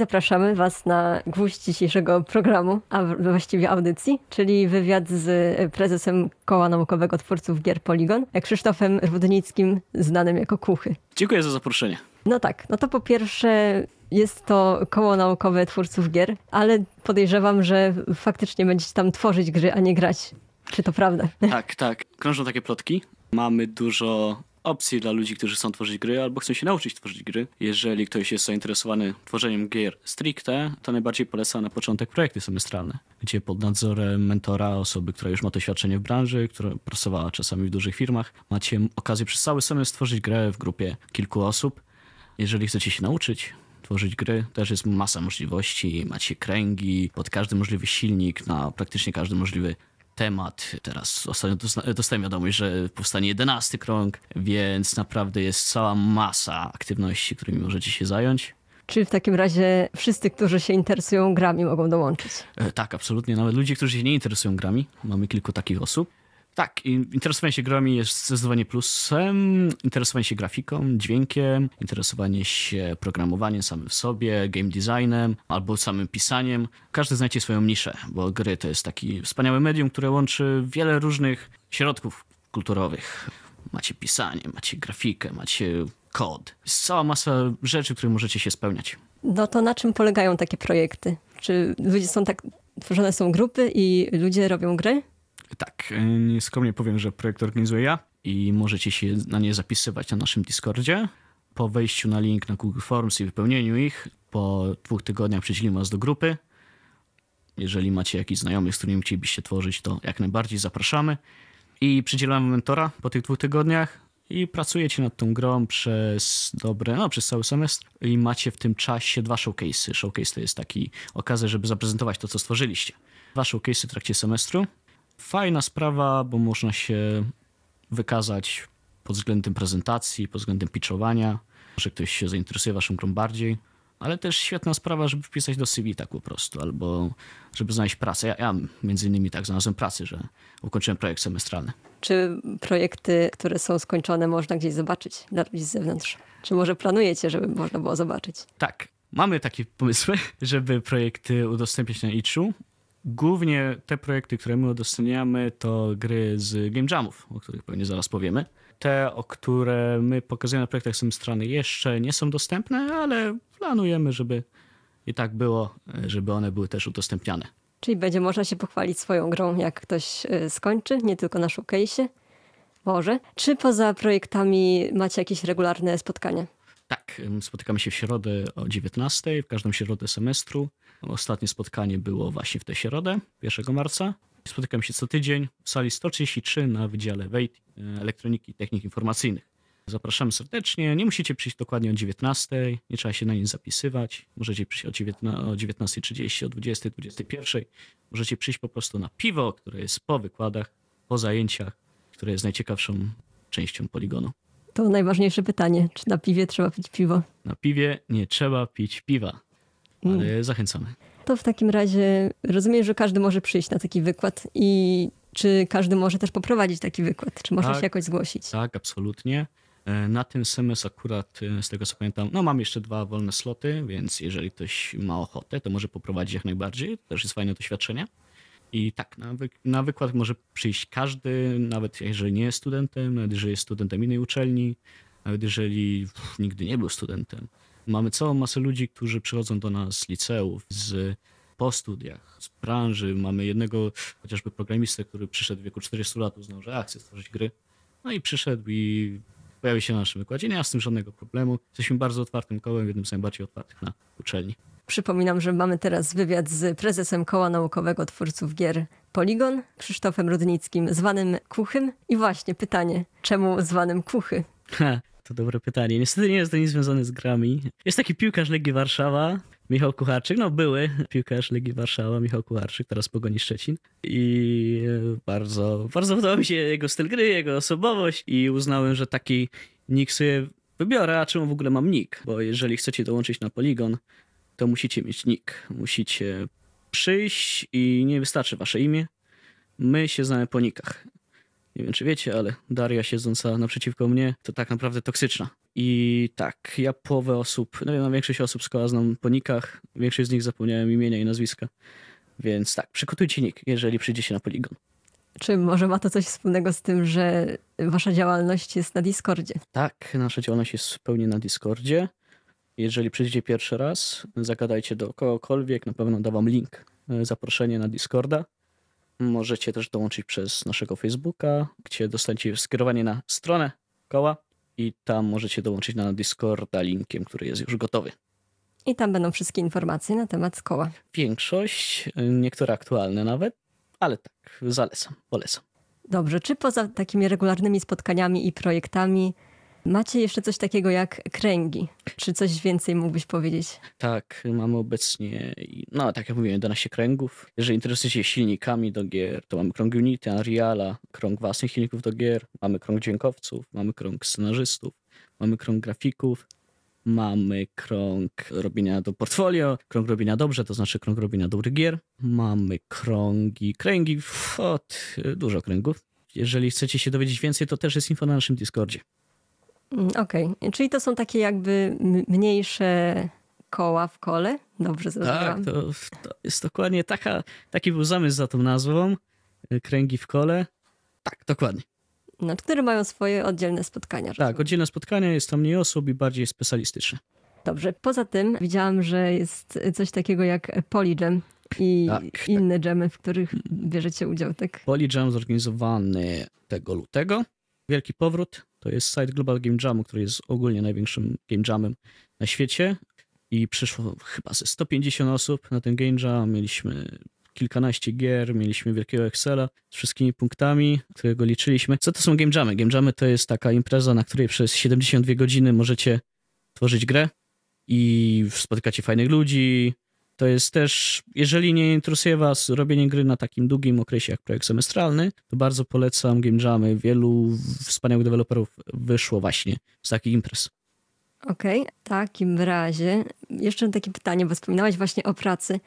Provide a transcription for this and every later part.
Zapraszamy Was na gwóźdź dzisiejszego programu, a właściwie audycji, czyli wywiad z prezesem Koła Naukowego Twórców Gier Polygon, Krzysztofem Rudnickim, znanym jako Kuchy. Dziękuję za zaproszenie. No tak, no to po pierwsze jest to koło naukowe twórców gier, ale podejrzewam, że faktycznie będziecie tam tworzyć gry, a nie grać. Czy to prawda? Tak, tak. Krążą takie plotki. Mamy dużo opcji dla ludzi, którzy chcą tworzyć gry albo chcą się nauczyć tworzyć gry. Jeżeli ktoś jest zainteresowany tworzeniem gier stricte, to najbardziej polecam na początek projekty semestralne, gdzie pod nadzorem mentora, osoby, która już ma doświadczenie w branży, która pracowała czasami w dużych firmach, macie okazję przez cały semestr stworzyć grę w grupie kilku osób. Jeżeli chcecie się nauczyć tworzyć gry, też jest masa możliwości. Macie kręgi pod każdy możliwy silnik, na praktycznie każdy możliwy temat. Teraz ostatnio dostałem wiadomość, że powstanie jedenasty krąg, więc naprawdę jest cała masa aktywności, którymi możecie się zająć. Czy w takim razie wszyscy, którzy się interesują grami, mogą dołączyć? E, tak, absolutnie. Nawet ludzie, którzy się nie interesują grami, mamy kilku takich osób. Tak, interesowanie się grami jest zdecydowanie plusem. Interesowanie się grafiką, dźwiękiem, interesowanie się programowaniem samym w sobie, game designem albo samym pisaniem. Każdy znajdzie swoją niszę, bo gry to jest taki wspaniały medium, które łączy wiele różnych środków kulturowych. Macie pisanie, macie grafikę, macie kod. Jest cała masa rzeczy, które możecie się spełniać. No to na czym polegają takie projekty? Czy ludzie są tak, tworzone są grupy i ludzie robią gry? Tak, e, skromnie powiem, że projekt organizuję ja i możecie się na nie zapisywać na naszym Discordzie. Po wejściu na link na Google Forms i wypełnieniu ich, po dwóch tygodniach przydzielimy was do grupy. Jeżeli macie jakiś znajomych, z którymi chcielibyście tworzyć, to jak najbardziej zapraszamy. I przydzielamy mentora po tych dwóch tygodniach i pracujecie nad tą grą przez dobre, no przez cały semestr i macie w tym czasie dwa showcase'y. Showcase to jest taki okazja, żeby zaprezentować to, co stworzyliście. Dwa showcase'y w trakcie semestru Fajna sprawa, bo można się wykazać pod względem prezentacji, pod względem pitchowania, że ktoś się zainteresuje waszą grą bardziej, ale też świetna sprawa, żeby wpisać do CV tak po prostu, albo żeby znaleźć pracę. Ja, ja między innymi tak znalazłem pracę, że ukończyłem projekt semestralny. Czy projekty, które są skończone, można gdzieś zobaczyć z zewnątrz? Czy może planujecie, żeby można było zobaczyć? Tak. Mamy takie pomysły, żeby projekty udostępniać na itch Głównie te projekty, które my udostępniamy, to gry z Game Jamów, o których pewnie zaraz powiemy. Te, o które my pokazujemy na projektach strony jeszcze nie są dostępne, ale planujemy, żeby i tak było, żeby one były też udostępniane. Czyli będzie można się pochwalić swoją grą, jak ktoś e, skończy, nie tylko na showcase. Może. Czy poza projektami macie jakieś regularne spotkania? Tak, spotykamy się w środę o 19, w każdą środę semestru. Ostatnie spotkanie było właśnie w tę środę, 1 marca. Spotykam się co tydzień w sali 133 na Wydziale WEIT e, Elektroniki i Technik Informacyjnych. Zapraszamy serdecznie. Nie musicie przyjść dokładnie o 19, nie trzeba się na nic zapisywać. Możecie przyjść o 19.30, o 20, 21. Możecie przyjść po prostu na piwo, które jest po wykładach, po zajęciach, które jest najciekawszą częścią poligonu. To najważniejsze pytanie. Czy na piwie trzeba pić piwo? Na piwie nie trzeba pić piwa ale mm. zachęcamy. To w takim razie rozumiem, że każdy może przyjść na taki wykład i czy każdy może też poprowadzić taki wykład? Czy można tak, się jakoś zgłosić? Tak, absolutnie. E, na ten semestr akurat, e, z tego co pamiętam, no mam jeszcze dwa wolne sloty, więc jeżeli ktoś ma ochotę, to może poprowadzić jak najbardziej. To też jest fajne doświadczenie. I tak, na, wy na wykład może przyjść każdy, nawet jeżeli nie jest studentem, nawet jeżeli jest studentem innej uczelni, nawet jeżeli nigdy nie był studentem. Mamy całą masę ludzi, którzy przychodzą do nas z liceów, z po studiach, z branży. Mamy jednego chociażby programistę, który przyszedł w wieku 40 lat, uznał, że a, chce stworzyć gry. No i przyszedł i pojawił się na naszym wykładzie. Nie ma z tym żadnego problemu. Jesteśmy bardzo otwartym kołem, jednym z najbardziej otwartych na uczelni. Przypominam, że mamy teraz wywiad z prezesem Koła Naukowego Twórców Gier Poligon, Krzysztofem Rudnickim, zwanym Kuchym. I właśnie pytanie, czemu zwanym Kuchy? To dobre pytanie. Niestety nie jest to nic związane z grami. Jest taki piłkarz Legii Warszawa, Michał Kucharczyk, no były piłkarz Legii Warszawa, Michał Kucharczyk, teraz Pogoni Szczecin. I bardzo, bardzo podobał mi się jego styl gry, jego osobowość i uznałem, że taki nick sobie wybiorę, a czemu w ogóle mam nick? Bo jeżeli chcecie dołączyć na Poligon, to musicie mieć nick. Musicie przyjść i nie wystarczy wasze imię. My się znamy po nikach. Nie wiem, czy wiecie, ale Daria siedząca naprzeciwko mnie to tak naprawdę toksyczna. I tak, ja połowę osób, no, no większość osób z koła znam po nikach, większość z nich zapomniałem imienia i nazwiska. Więc tak, przygotujcie nick, jeżeli przyjdziecie na poligon. Czy może ma to coś wspólnego z tym, że wasza działalność jest na Discordzie? Tak, nasza działalność jest zupełnie na Discordzie. Jeżeli przyjdziecie pierwszy raz, zagadajcie do kogokolwiek, na pewno da wam link, e, zaproszenie na Discorda. Możecie też dołączyć przez naszego Facebooka, gdzie dostaniecie skierowanie na stronę koła i tam możecie dołączyć na Discorda linkiem, który jest już gotowy. I tam będą wszystkie informacje na temat koła. Większość, e, niektóre aktualne nawet, ale tak, zalecam, polecam. Dobrze, czy poza takimi regularnymi spotkaniami i projektami macie jeszcze coś takiego jak kręgi? Czy coś więcej mógłbyś powiedzieć? Tak, mamy obecnie, no tak jak mówiłem, 11 kręgów. Jeżeli interesujecie się silnikami do gier, to mamy krąg Unity, Unreala, krąg własnych silników do gier, mamy krąg dźwiękowców, mamy krąg scenarzystów, mamy krąg grafików, mamy krąg robienia do portfolio, krąg robienia dobrze, to znaczy krąg robienia dobrych gier. Mamy krągi, kręgi, od dużo kręgów. Jeżeli chcecie się dowiedzieć więcej, to też jest info na naszym Discordzie. Mm, okej, okay. czyli to są takie jakby mniejsze koła w kole? Dobrze zrozumiałam. Tak, to, to jest dokładnie taka, taki był zamysł za tą nazwą. Kręgi w kole. Tak, dokładnie. No, które mają swoje oddzielne spotkania. Tak, oddzielne spotkania, jest tam mniej osób i bardziej specjalistyczne. Dobrze. Poza tym widziałam, że jest coś takiego jak Polyjam i tak, inne tak. dżemy, w których bierzecie udział, tak? Polyjam zorganizowany tego lutego. Wielki powrót to jest site Global Game Jamu, który jest ogólnie największym game jamem na świecie. I przyszło chyba ze 150 osób na ten game jam. Mieliśmy kilkanaście gier, mieliśmy wielkiego Excela z wszystkimi punktami, którego liczyliśmy. Co to są game jamy? Game jamy to jest taka impreza, na której przez 72 godziny możecie tworzyć grę i spotykacie fajnych ludzi. To jest też, jeżeli nie interesuje was robienie gry na takim długim okresie jak projekt semestralny, to bardzo polecam game jamy. Wielu wspaniałych deweloperów wyszło właśnie z takich imprez. Okej, okay, w takim razie jeszcze takie pytanie, bo wspominałaś właśnie o pracy.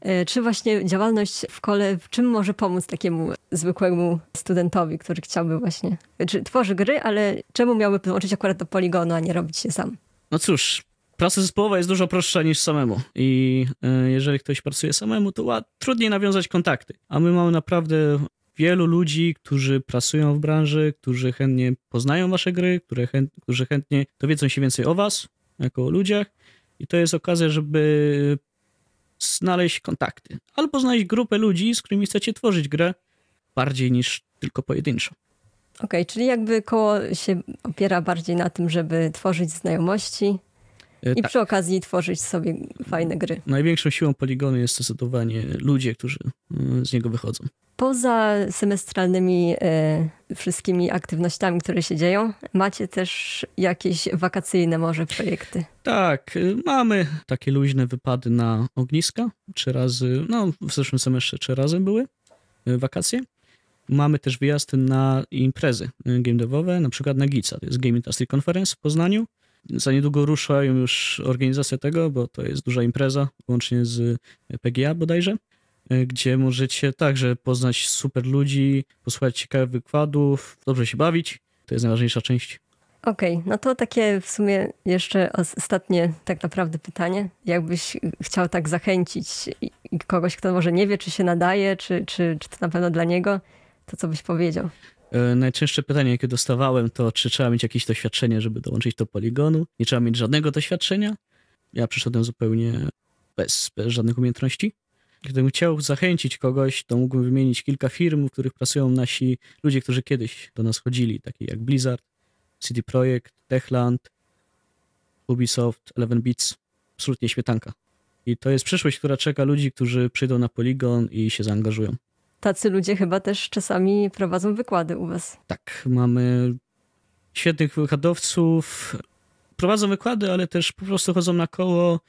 E, czy właśnie działalność w kole, w czym może pomóc takiemu zwykłemu studentowi, który chciałby właśnie, czy tworzy gry, ale czemu miałby dołączyć akurat do poligonu, a nie robić się sam? No cóż, praca zespołowa jest dużo prostsza niż samemu. I e, jeżeli ktoś pracuje samemu, to trudniej nawiązać kontakty. A my mamy naprawdę wielu ludzi, którzy pracują w branży, którzy chętnie poznają wasze gry, którzy chętnie dowiedzą się więcej o was, jako o ludziach. I to jest okazja, żeby znaleźć kontakty. Albo znaleźć grupę ludzi, z którymi chcecie tworzyć grę bardziej niż tylko pojedynczo. Okej, okay, czyli jakby koło się opiera bardziej na tym, żeby tworzyć znajomości, I tak. przy okazji tworzyć sobie fajne gry. Największą siłą poligonu jest zdecydowanie ludzie, którzy e, z niego wychodzą. Poza semestralnymi e, wszystkimi aktywnościami, które się dzieją, macie też jakieś wakacyjne może projekty? Tak, mamy takie luźne wypady na ogniska. Trzy razy, no w zeszłym semestrze trzy razy były wakacje. Mamy też wyjazdy na imprezy game devowe, na przykład na GICA, to jest Game Industry Conference w Poznaniu. Za niedługo ruszają już organizację tego, bo to jest duża impreza, łącznie z PGA bodajże, e, gdzie możecie także poznać super ludzi, posłuchać ciekawych wykładów, dobrze się bawić. To jest najważniejsza część. Okej, okay, no to takie w sumie jeszcze ostatnie tak naprawdę pytanie. Jakbyś chciał tak zachęcić kogoś, kto może nie wie, czy się nadaje, czy, czy, czy to na pewno dla niego, to co byś powiedział? E, najczęstsze pytanie, jakie dostawałem, to czy trzeba mieć jakieś doświadczenie, żeby dołączyć do poligonu. Nie trzeba mieć żadnego doświadczenia. Ja przyszedłem zupełnie bez, bez żadnych umiejętności. Gdybym chciał zachęcić kogoś, to mógłbym wymienić kilka firm, w których pracują nasi ludzie, którzy kiedyś do nas chodzili, takie jak Blizzard, CD Projekt, Techland, Ubisoft, Eleven Beats. Absolutnie śmietanka. I to jest przyszłość, która czeka ludzi, którzy przyjdą na poligon i się zaangażują tacy ludzie chyba też czasami prowadzą wykłady u was. Tak, mamy świetnych wykładowców. Prowadzą wykłady, ale też po prostu chodzą na koło,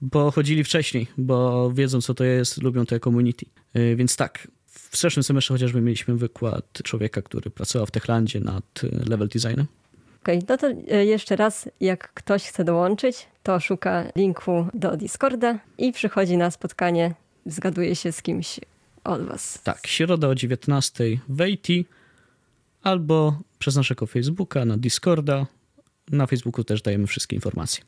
bo chodzili wcześniej, bo wiedzą, co to jest, lubią to community. Y, więc tak, w zeszłym semestrze chociażby mieliśmy wykład człowieka, który pracował w Techlandzie nad y, level designem. Okej, okay, no to y, jeszcze raz, jak ktoś chce dołączyć, to szuka linku do Discorda i przychodzi na spotkanie, zgaduje się z kimś od was. Tak, środa o 19 w albo przez naszego Facebooka, na Discorda Na Facebooku też dajemy wszystkie informacje.